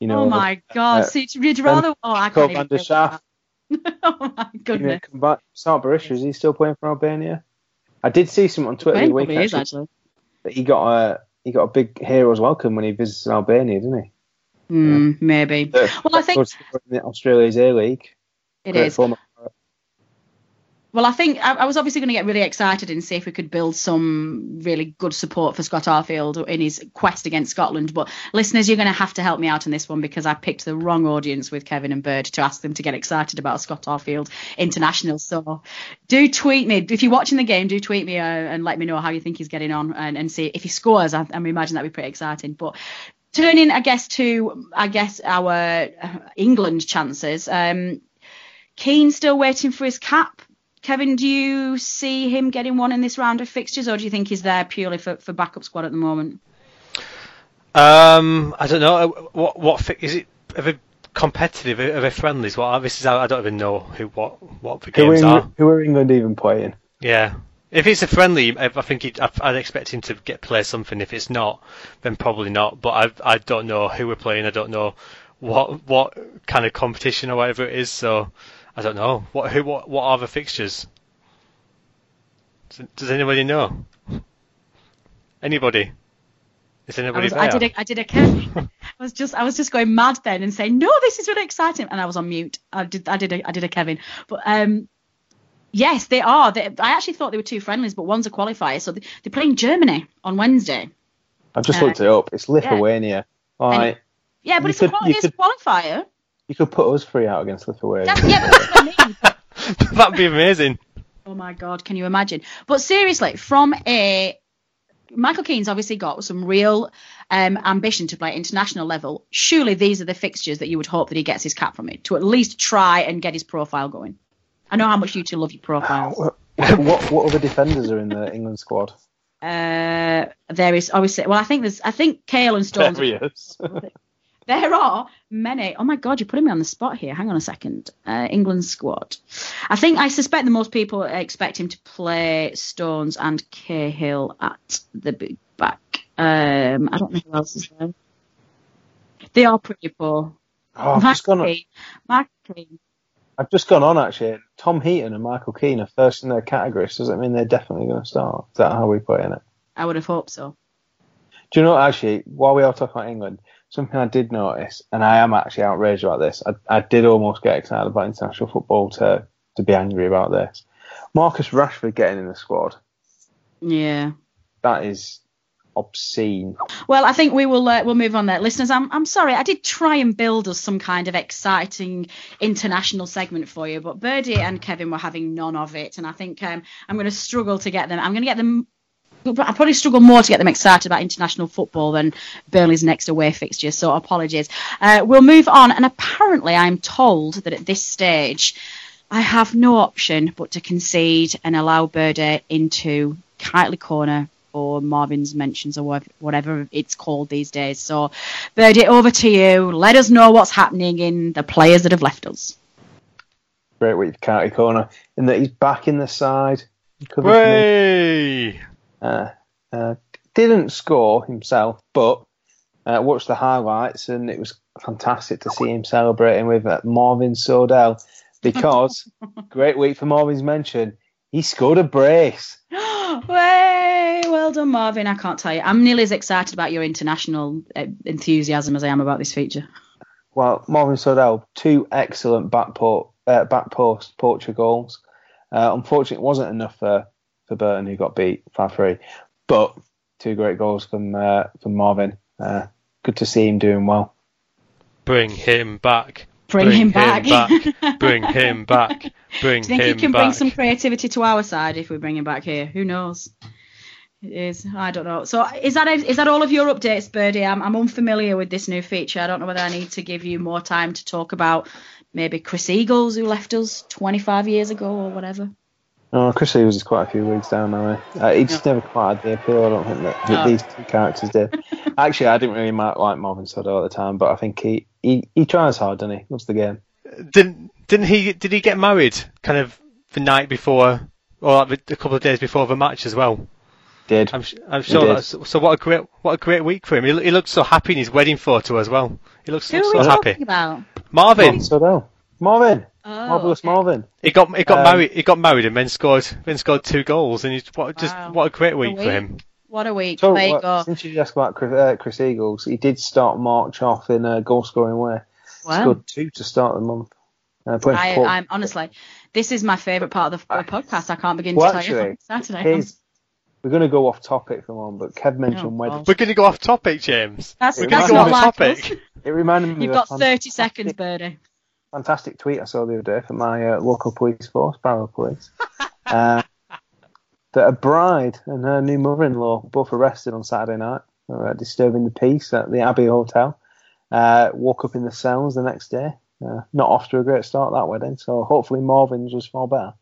Speaker 5: you know,
Speaker 3: oh my god!
Speaker 5: uh,
Speaker 3: so you'd rather. Oh, I
Speaker 5: Cole
Speaker 3: can't even.
Speaker 5: van der
Speaker 3: deal with
Speaker 5: Schaaf
Speaker 3: oh my
Speaker 5: He
Speaker 3: goodness.
Speaker 5: come back. Start Berisha, is he still playing for Albania? I did see something on Twitter the
Speaker 3: Well,
Speaker 5: week
Speaker 3: probably is,
Speaker 5: actually,
Speaker 3: actually.
Speaker 5: that he got a he got a big hero's welcome when he visited Albania, didn't he?
Speaker 3: Hmm, maybe.
Speaker 5: The-
Speaker 3: Well, I think
Speaker 5: goes to the Australia's A League.
Speaker 3: it
Speaker 5: Great
Speaker 3: is.
Speaker 5: form.
Speaker 3: Well, I think I, I was obviously going to get really excited and see if we could build some really good support for Scott Arfield in his quest against Scotland. But listeners, you're going to have to help me out on this one because I picked the wrong audience with Kevin and Bird to ask them to get excited about Scott Arfield international. So do tweet me if you're watching the game. Do tweet me uh, and let me know how you think he's getting on and, and see if he scores. I, I imagine that'd be pretty exciting. But turning, I guess, to I guess our uh, England chances. Um, Keane still waiting for his cap. Kevin, do you see him getting one in this round of fixtures, or do you think he's there purely for, for backup squad at the moment?
Speaker 6: Um, I don't know. What what fi- is it? Are they competitive? Are they friendlies? What this is? I don't even know who what what the
Speaker 5: Who
Speaker 6: games
Speaker 5: are,
Speaker 6: are.
Speaker 5: Eng- who are England even playing?
Speaker 6: Yeah. If it's a friendly, I I think he'd, I- I'd expect him to get play something. If it's not, then probably not. But I I don't know who we're playing. I don't know what what kind of competition or whatever it is. So I don't know. What who what what are the fixtures? Does, does anybody know? Anybody? Is
Speaker 3: I,
Speaker 6: anybody
Speaker 3: was,
Speaker 6: there?
Speaker 3: I did a, I did a Kevin. I was just I was just going mad then and saying no, this is really exciting, and I was on mute. I did I did a, I did a Kevin, but um. Yes, they are. They, I actually thought they were two friendlies, but one's a qualifier. So they, they're playing Germany on Wednesday.
Speaker 5: I've just
Speaker 3: Uh,
Speaker 5: looked it up. It's Lithuania. Like,
Speaker 3: Yeah, but
Speaker 5: You
Speaker 3: it's, a, quali-
Speaker 5: you
Speaker 3: it's a
Speaker 5: could-
Speaker 3: qualifier.
Speaker 5: you could put us three out against Lithuania.
Speaker 3: That's, yeah, but that's what I mean.
Speaker 6: That'd be amazing.
Speaker 3: Oh my god, can you imagine? But seriously, from a Michael Keane's obviously got some real um, ambition to play at international level. Surely these are the fixtures that you would hope that he gets his cap from it to at least try and get his profile going. I know how much you two love your profiles.
Speaker 5: what, what other defenders are in the England squad?
Speaker 3: Uh, there is obviously well, I think there's I think Cahill and Stones.
Speaker 5: Various.
Speaker 3: There are many. Oh my God, you're putting me on the spot here. Hang on a second. Uh, England squad. I think I suspect the most people expect him to play Stones and Cahill at the big back. Um, I don't know who else is there. They are pretty poor.
Speaker 5: Oh,
Speaker 3: Mark. Keane. Mark Keane.
Speaker 5: I've just gone on actually. Tom Heaton and Michael Keane are first in their categories. Does that mean they're definitely going to start? Is that how we play in it?
Speaker 3: I would have hoped so.
Speaker 5: Do you know what, actually? While we are talking about England, something I did notice, and I am actually outraged about this. I, I did almost get excited about international football to to be angry about this. Marcus Rashford getting in the squad.
Speaker 3: Yeah.
Speaker 5: That is obscene.
Speaker 3: Well, I think we will uh, we'll move on there, listeners. I'm I'm sorry, I did try and build us some kind of exciting international segment for you, but Birdie and Kevin were having none of it, and I think um, I'm going to struggle to get them. I'm going to get them. I probably struggle more to get them excited about international football than Burnley's next away fixture. So apologies. Uh, we'll move on, and apparently I'm told that at this stage I have no option but to concede and allow Birdie into Kightly Corner or Marvin's mentions or whatever- whatever it's called these days. So, Birdie, over to you. Let us know what's happening in the players that have left us.
Speaker 5: Great week Kightly Corner in that he's back in the side. He covered for me.
Speaker 6: Way!
Speaker 5: Uh, uh, didn't score himself, but uh, watched the highlights and it was fantastic to see him celebrating with uh, Marvin Sordell because great week for Marvin's mention. He scored a brace.
Speaker 3: Way, well done, Marvin. I can't tell you. I'm nearly as excited about your international uh, enthusiasm as I am about this feature.
Speaker 5: Well, Marvin Sordell, two excellent back, port, uh, back post Portugal goals. Uh, unfortunately, it wasn't enough for, for Burton, who got beat 5 3. But two great goals from uh, from Marvin. Uh, good to see him doing well.
Speaker 6: Bring him back.
Speaker 3: Bring, him back.
Speaker 6: Bring him back. Bring him
Speaker 3: Do you think he can
Speaker 6: back.
Speaker 3: bring some creativity to our side if we bring him back here? Who knows? It is. I don't know. So is that is that all of your updates, Birdie? I'm, I'm unfamiliar with this new feature. I don't know whether I need to give you more time to talk about maybe Chris Eagles who left us 25 years ago or whatever.
Speaker 5: Oh, Chris Evans is quite a few weeks down now. Uh, he just never quite had the appeal. I don't think that, that
Speaker 3: No.
Speaker 5: these two characters did. Actually, I didn't really ma- like Marvin Sordell at the time, but I think he, he, he tries hard, doesn't he? Loves the game.
Speaker 6: Didn't didn't he? Did he get married? Kind of the night before, or like a couple of days before the match as well.
Speaker 5: Did.
Speaker 6: I'm, s- I'm sure.
Speaker 5: did.
Speaker 6: That's, so what a great what a great week for him. He, he looks so happy in his wedding photo as well. He looks,
Speaker 3: Who
Speaker 6: looks
Speaker 3: are we
Speaker 6: so
Speaker 3: talking
Speaker 6: happy.
Speaker 3: about?
Speaker 6: Marvin.
Speaker 5: Marvin Sordell. Marvin.
Speaker 3: Oh,
Speaker 5: Marvelous
Speaker 3: okay.
Speaker 5: Marvin.
Speaker 6: He got he got
Speaker 5: Um,
Speaker 6: married. He got married and then scored then scored two goals. And he's what just
Speaker 3: Wow.
Speaker 6: what a great week
Speaker 3: week.
Speaker 6: for him.
Speaker 3: What a week.
Speaker 5: So,
Speaker 3: there you
Speaker 5: uh,
Speaker 3: go.
Speaker 5: since you asked about Chris, uh, Chris Eagles, he did start March off in a goal scoring way.
Speaker 3: Wow.
Speaker 5: Scored two to start the month. Uh,
Speaker 3: I, I'm honestly, this is my favourite part of the, the podcast. I can't begin
Speaker 5: Well,
Speaker 3: to tell you. Saturday.
Speaker 5: here's- we're going to go off topic for a moment, but Kev mentioned
Speaker 3: Oh,
Speaker 5: weddings.
Speaker 6: We're going to go off topic, James.
Speaker 3: That's,
Speaker 6: We're
Speaker 3: that's
Speaker 6: going
Speaker 3: not
Speaker 6: go
Speaker 3: like
Speaker 6: off
Speaker 3: us.
Speaker 6: topic.
Speaker 5: It reminded me
Speaker 3: You've
Speaker 5: of
Speaker 3: got
Speaker 5: a
Speaker 3: 30 seconds, Birdie.
Speaker 5: fantastic tweet I saw the other day from my uh, local police force, Barrow Police, uh, that a bride and her new mother-in-law both arrested on Saturday night for uh, disturbing the peace at the Abbey Hotel. Uh, woke up in the cells the next day. Uh, not off to a great start that wedding, so hopefully Marvin's was far better.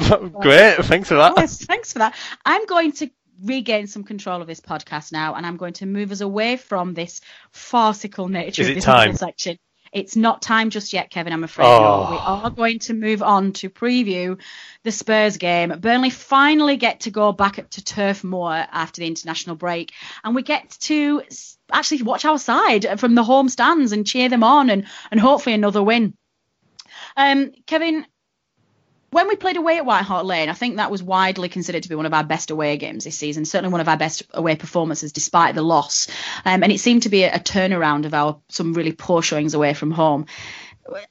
Speaker 6: Great, thanks for that.
Speaker 3: Yes, thanks for that. I'm going to regain some control of this podcast now, and I'm going to move us away from this farcical nature
Speaker 6: Is
Speaker 3: of this
Speaker 6: time?
Speaker 3: section. It's not time just yet, Kevin. I'm afraid.
Speaker 6: Oh.
Speaker 3: No, we are going to move on to preview the Spurs game. Burnley finally get to go back up to Turf Moor after the international break, and we get to actually watch our side from the home stands and cheer them on, and and hopefully another win. Um, Kevin, when we played away at White Hart Lane, I think that was widely considered to be one of our best away games this season. Certainly one of our best away performances, despite the loss. Um, and it seemed to be a, a turnaround of our some really poor showings away from home.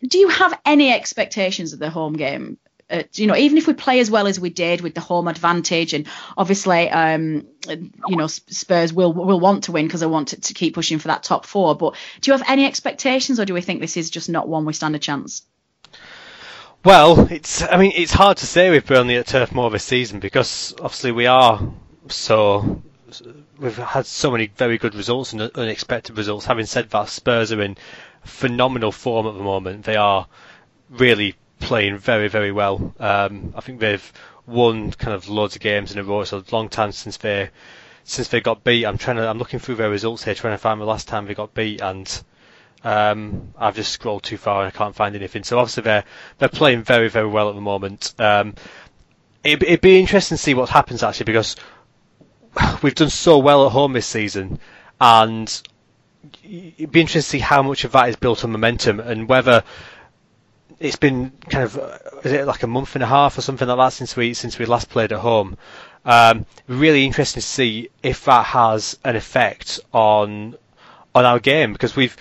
Speaker 3: Do you have any expectations of the home game? Uh, you know, even if we play as well as we did with the home advantage, and obviously, um, you know, Spurs will will want to win because they want to, to keep pushing for that top four. But do you have any expectations, or do we think this is just not one we stand a chance?
Speaker 6: Well, it's I mean it's hard to say with Burnley at Turf Moor this season because obviously we are so we've had so many very good results and unexpected results. Having said that, Spurs are in phenomenal form at the moment. They are really playing very very well. Um, I think they've won kind of loads of games in a row. It's a long time since they since they got beat. I'm trying to I'm looking through their results here, trying to find the last time they got beat and. Um, I've just scrolled too far and I can't find anything. So obviously they're they're playing very very well at the moment. Um, it, it'd be interesting to see what happens actually because we've done so well at home this season, and it'd be interesting to see how much of that is built on momentum and whether it's been kind of uh, is it like a month and a half or something like that since we since we last played at home. Um, really interesting to see if that has an effect on on our game because we've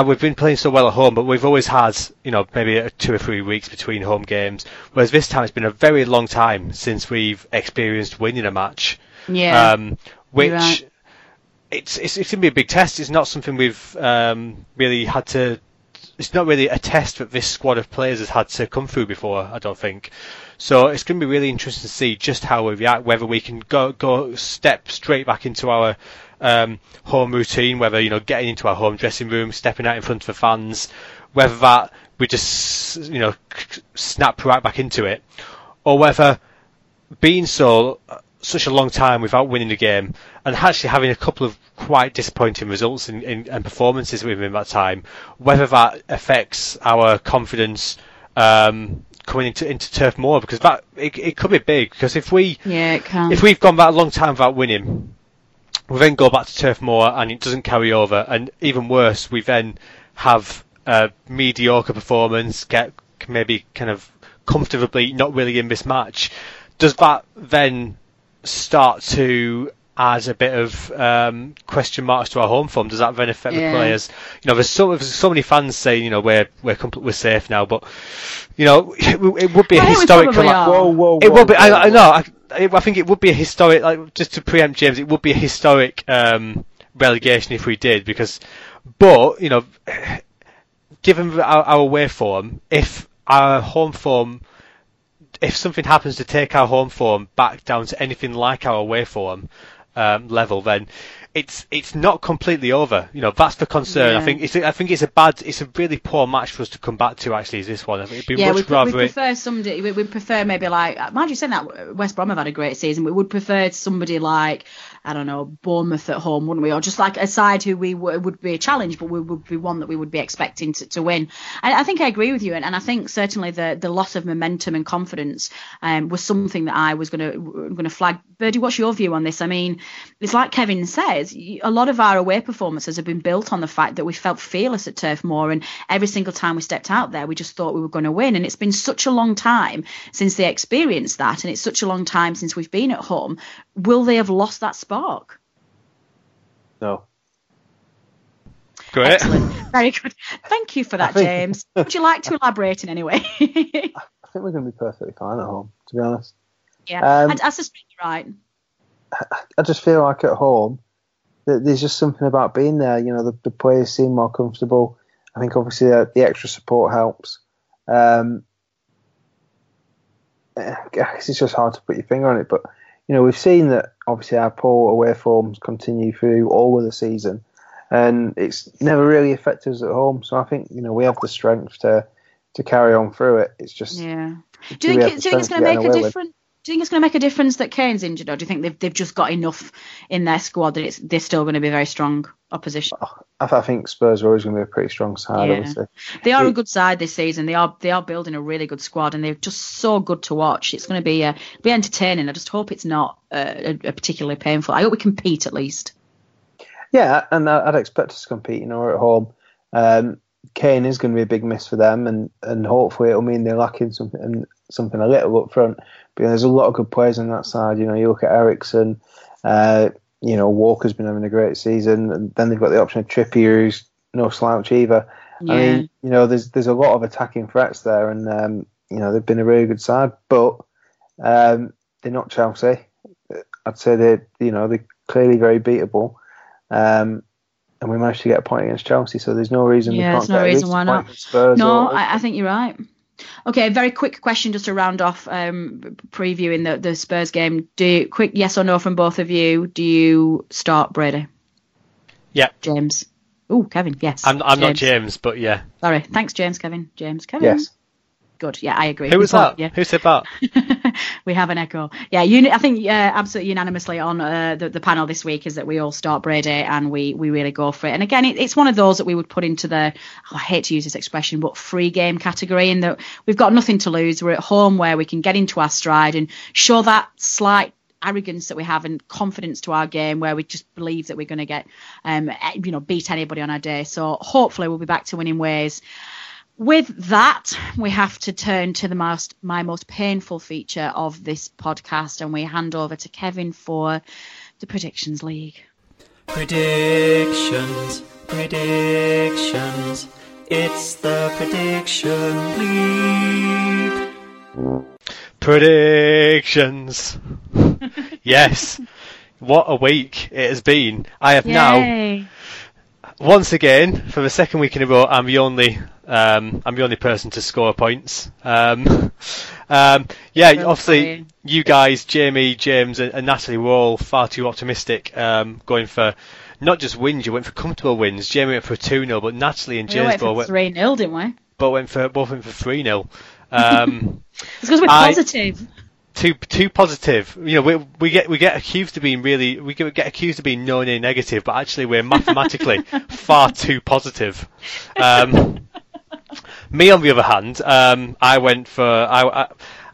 Speaker 6: and we've been playing so well at home, but we've always had, you know, maybe a two or three weeks between home games. Whereas this time it's been a very long time since we've experienced winning a match.
Speaker 3: Yeah.
Speaker 6: Um, which
Speaker 3: right.
Speaker 6: it's, it's it's gonna be a big test. It's not something we've um, really had to. It's not really a test that this squad of players has had to come through before. I don't think. So it's going to be really interesting to see just how we react. Whether we can go go step straight back into our um, home routine, whether you know getting into our home dressing room, stepping out in front of the fans, whether that we just you know snap right back into it, or whether being so such a long time without winning a game and actually having a couple of quite disappointing results in, in, and performances within that time, whether that affects our confidence um, coming into into Turf Moor because that it, it could be big because if we
Speaker 3: Yeah, it can.
Speaker 6: if we've gone back a long time without winning, we then go back to Turf Moor and it doesn't carry over, and even worse, we then have a mediocre performance, get maybe kind of comfortably not really in this match. Does that then start to add a bit of um, question marks to our home form? Does that then affect
Speaker 3: Yeah.
Speaker 6: the players? You know, there's so there's so many fans saying, you know, we're we're compl- we're safe now, but you know, it, it would be a
Speaker 3: I
Speaker 6: historic.
Speaker 3: probably are.
Speaker 5: Whoa, whoa,
Speaker 6: It
Speaker 5: whoa,
Speaker 6: would be.
Speaker 5: whoa,
Speaker 6: I, I
Speaker 5: whoa.
Speaker 6: know. I, I I think it would be a historic. Like just to preempt James, it would be a historic um, relegation if we did. Because, but you know, given our, our away form, if our home form, if something happens to take our home form back down to anything like our away form um, level, then it's it's not completely over. You know, that's the concern. I think it's I think it's a bad, it's a really poor match for us to come back to. Actually, is this one? I think it'd be
Speaker 3: yeah,
Speaker 6: much
Speaker 3: we,
Speaker 6: rather
Speaker 3: we
Speaker 6: it-
Speaker 3: prefer somebody. We would prefer maybe like. Mind you, saying that West Brom have had a great season. We would prefer somebody like I don't know Bournemouth at home, wouldn't we? Or just like a side who we w- would be a challenge, but we would be one that we would be expecting to, to win. And I think I agree with you, and, and I think certainly the the loss of momentum and confidence um, was something that I was going to going to flag. Birdie, what's your view on this? I mean, it's like Kevin said. Is, y- a lot of our away performances have been built on the fact that we felt fearless at Turf Moor, and every single time we stepped out there, we just thought we were going to win. And it's been such a long time since they experienced that, and it's such a long time since we've been at home. Will they have lost that spark?
Speaker 5: No.
Speaker 6: Great.
Speaker 3: Excellent. Very good. Thank you for that,
Speaker 5: think-
Speaker 3: James. Would you like to elaborate in any way?
Speaker 5: I think we're going to be perfectly fine at home, to be honest.
Speaker 3: yeah,
Speaker 5: Um,
Speaker 3: I, I suspect you're right.
Speaker 5: I just feel like at home, that there's just something about being there. You know, the, the players seem more comfortable. I think obviously uh, the extra support helps. Um, I guess it's just hard to put your finger on it, but you know we've seen that obviously our poor away forms continue through all of the season, and it's never really affected us at home. So I think you know we have the strength to to carry on through it. It's just
Speaker 3: Yeah.
Speaker 5: do
Speaker 3: Do you think, it, do you think it's going
Speaker 5: to
Speaker 3: to make a
Speaker 5: difference? with?
Speaker 3: Do you think it's going to make a difference that Kane's injured, or do you think they've they've just got enough in their squad that it's they're still going to be a very strong opposition?
Speaker 5: I, I think Spurs are always going to be a pretty strong side.
Speaker 3: Yeah.
Speaker 5: Obviously,
Speaker 3: They are a good side this season. They are they are building a really good squad, and they're just so good to watch. It's going to be uh, be entertaining. I just hope it's not uh, a, a particularly painful. I hope we compete at least.
Speaker 5: Yeah, and I- I'd expect us to compete. You know, we're at home. Um, Kane is going to be a big miss for them, and, and hopefully it'll mean they're lacking something something a little up front. But there's a lot of good players on that side. You know, you look at Eriksen. Uh, you know, Walker's been having a great season, and then they've got the option of Trippier, who's no slouch either.
Speaker 3: Yeah.
Speaker 5: I mean, you know, there's there's a lot of attacking threats there, and um, you know they've been a really good side, but um, they're not Chelsea. I'd say they're you know they're clearly very beatable, um, and we managed to get a point against Chelsea, so there's no reason we
Speaker 3: Yeah,
Speaker 5: can't
Speaker 3: there's no
Speaker 5: get
Speaker 3: reason why not.
Speaker 5: Spurs.
Speaker 3: No,
Speaker 5: or-
Speaker 3: I, I think you're right. Okay, a very quick question just to round off um, previewing the, the Spurs game. Do you, quick yes or no from both of you? Do you start Brady?
Speaker 6: Yeah.
Speaker 3: James. Oh, Kevin. Yes.
Speaker 6: I'm, I'm not James, but yeah.
Speaker 3: Sorry. Thanks, James. Kevin. James. Kevin.
Speaker 5: yes.
Speaker 3: Good. Yeah, I agree.
Speaker 6: Who was that?
Speaker 3: Yeah.
Speaker 6: Who said that?
Speaker 3: we have an echo. Yeah, uni- I think uh, absolutely unanimously on uh, the, the panel this week is that we all start Brady and we we really go for it. And again, it, it's one of those that we would put into the oh, I hate to use this expression, but free game category. In that we've got nothing to lose. We're at home where we can get into our stride and show that slight arrogance that we have and confidence to our game where we just believe that we're going to get um eh, you know beat anybody on our day so hopefully we'll be back to winning ways with that, we have to turn to the most my most painful feature of this podcast, and we hand over to Kevin for the predictions league.
Speaker 7: Predictions, predictions. It's the prediction league.
Speaker 6: Predictions. yes. What a week it has been. I have now
Speaker 3: Yay.
Speaker 6: Once again, for the second week in a row, I'm the only um, I'm the only person to score points. Um, um, yeah,
Speaker 3: Well
Speaker 6: obviously,
Speaker 3: played.
Speaker 6: you guys, Jamie, James, and, and Natalie were all far too optimistic, um, going for not just wins, you went for comfortable wins. Jamie went for 2 0, but Natalie and
Speaker 3: We
Speaker 6: James
Speaker 3: went
Speaker 6: both
Speaker 3: for
Speaker 6: went,
Speaker 3: three 0 didn't we?
Speaker 6: But went for both went for 3 0. Um,
Speaker 3: It's because we're
Speaker 6: I-
Speaker 3: positive.
Speaker 6: Too too positive. You know, we we get we get accused of being really we get, get accused of being no near negative, but actually we're mathematically far too positive. Um, me, on the other hand, um, I went for I. I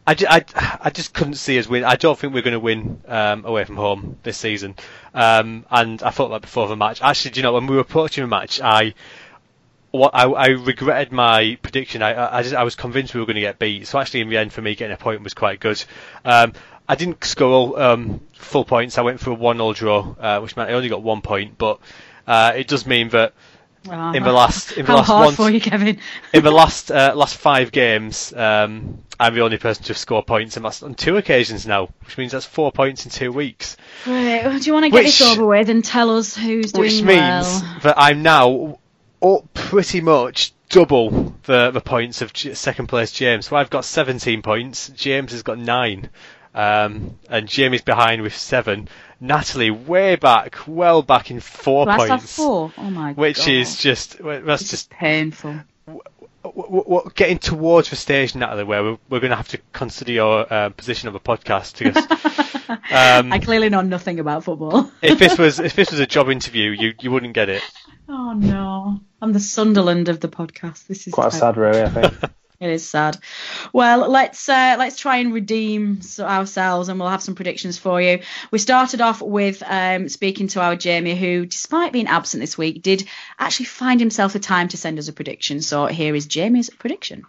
Speaker 6: I, I, I just couldn't see us win. I don't think we're going to win um, away from home this season. Um, and I thought that before the match. Actually, do you know when we were approaching the match, I what I, I regretted my prediction. I, I, just I was convinced we were going to get beat. So actually, in the end, for me, getting a point was quite good. Um, I didn't score all, um, full points. I went for a one-all draw, uh, which meant I only got one point. But uh, it does mean that
Speaker 3: Oh,
Speaker 6: in the last in the last one
Speaker 3: for you, Kevin?
Speaker 6: in the last uh, last five games, um, I'm the only person to score points, and that's on two occasions now, which means that's four points in two weeks.
Speaker 3: Right, well, do you want to get
Speaker 6: Which-
Speaker 3: this over with and tell us who's doing well?
Speaker 6: Which means
Speaker 3: well?
Speaker 6: that I'm now up pretty much double the the points of second place James. So I've got 17 points. James has got nine, um, and Jamie's behind with seven. Natalie way back, well back in four
Speaker 3: Last
Speaker 6: points,
Speaker 3: four. Oh my god.
Speaker 6: which is just that's
Speaker 3: is
Speaker 6: just
Speaker 3: painful.
Speaker 6: W- w- getting towards the stage, Natalie, where we're, we're going to have to consider your uh, position of a podcast. Because um,
Speaker 3: I clearly know nothing about football.
Speaker 6: if this was if this was a job interview, you you wouldn't get it.
Speaker 3: Oh no, I'm the Sunderland of the podcast. This is
Speaker 5: Quite
Speaker 3: terrible.
Speaker 5: sad, really. I think.
Speaker 3: It is sad. Well, let's uh, let's try and redeem ourselves, and we'll have some predictions for you. We started off with um, speaking to our Jamie, who, despite being absent this week, did actually find himself the time to send us a prediction. So here is Jamie's prediction.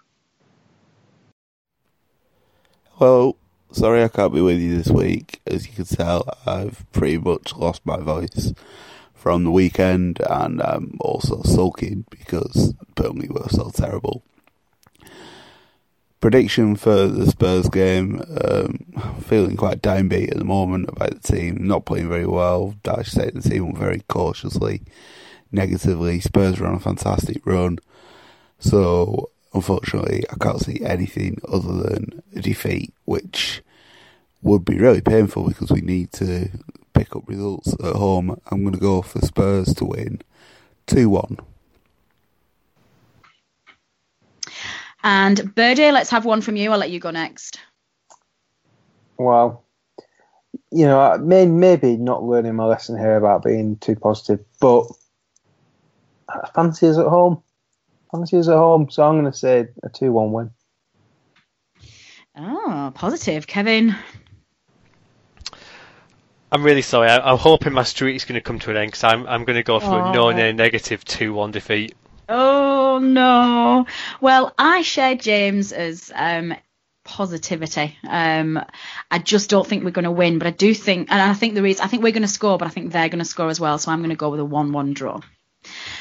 Speaker 8: Well, sorry I can't be with you this week. As you can tell, I've pretty much lost my voice from the weekend, and I'm also sulking because Burnley were so terrible. Prediction for the Spurs game: um, feeling quite downbeat at the moment about the team, not playing very well. Dash say the team very cautiously, negatively. Spurs are on a fantastic run, so unfortunately, I can't see anything other than a defeat, which would be really painful because we need to pick up results at home. I'm going to go for Spurs to win 2 1.
Speaker 3: And Birdie, let's have one from you. I'll let you go next.
Speaker 5: Well, you know, I may, maybe not learning my lesson here about being too positive, but I fancy us at home. Fancy us at home, so I'm going to say a 2 1 win.
Speaker 3: Oh, positive, Kevin.
Speaker 6: I'm really sorry. I, I'm hoping my streak is going to come to an end because I'm I'm going to go for oh,
Speaker 3: Aw.
Speaker 6: a no no negative two one defeat.
Speaker 3: Oh no. Well, I share James as um, positivity. Um, I just don't think we're going to win, but I do think, and I think there is. I think we're going to score, but I think they're going to score as well. So I'm going to go with a one-one draw.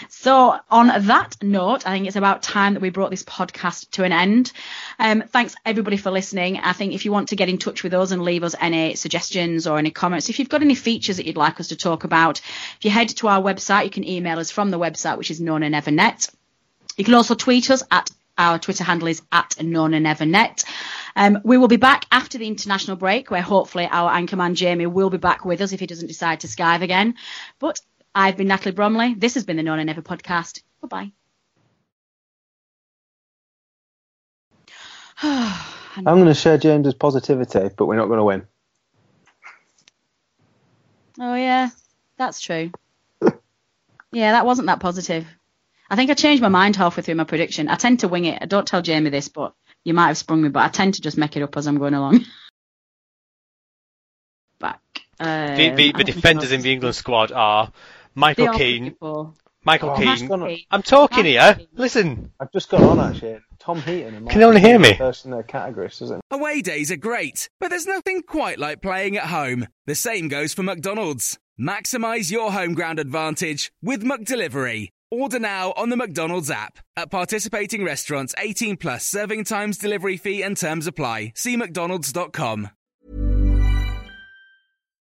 Speaker 3: So, on that note, I think it's about time that we brought this podcast to an end. Um, thanks everybody for listening. I think if you want to get in touch with us and leave us any suggestions or any comments, if you've got any features that you'd like us to talk about, if you head to our website, you can email us from the website, which is No Nay Never Net. You can also tweet us at our Twitter handle is at No Nay Never Net. Um, we will be back after the international break, where hopefully our anchorman Jamie will be back with us if he doesn't decide to skive again. But I've been Natalie Bromley. This has been the No Nay Never podcast. Goodbye.
Speaker 5: I'm going to share James's positivity, but we're not going to win.
Speaker 3: Oh yeah, that's true. yeah, that wasn't that positive. I think I changed my mind halfway through my prediction. I tend to wing it. I don't tell Jamie this, but you might have sprung me, but I tend to just make it up as I'm going along. Back. Um,
Speaker 6: The, the, the defenders in the England squad are
Speaker 3: They
Speaker 6: Michael
Speaker 3: are
Speaker 6: Keane. Michael
Speaker 5: Oh,
Speaker 6: Keane. I'm talking here. Listen.
Speaker 5: I've just got on actually. Tom Heaton and
Speaker 6: Can you only hear me?
Speaker 5: First in their categories, isn't it?
Speaker 2: Away days are great, but there's nothing quite like playing at home. The same goes for McDonald's. Maximize your home ground advantage with McDelivery. Order now on the McDonald's app. At participating restaurants, 18 plus serving times, delivery fee and terms apply. See mcdonalds.com.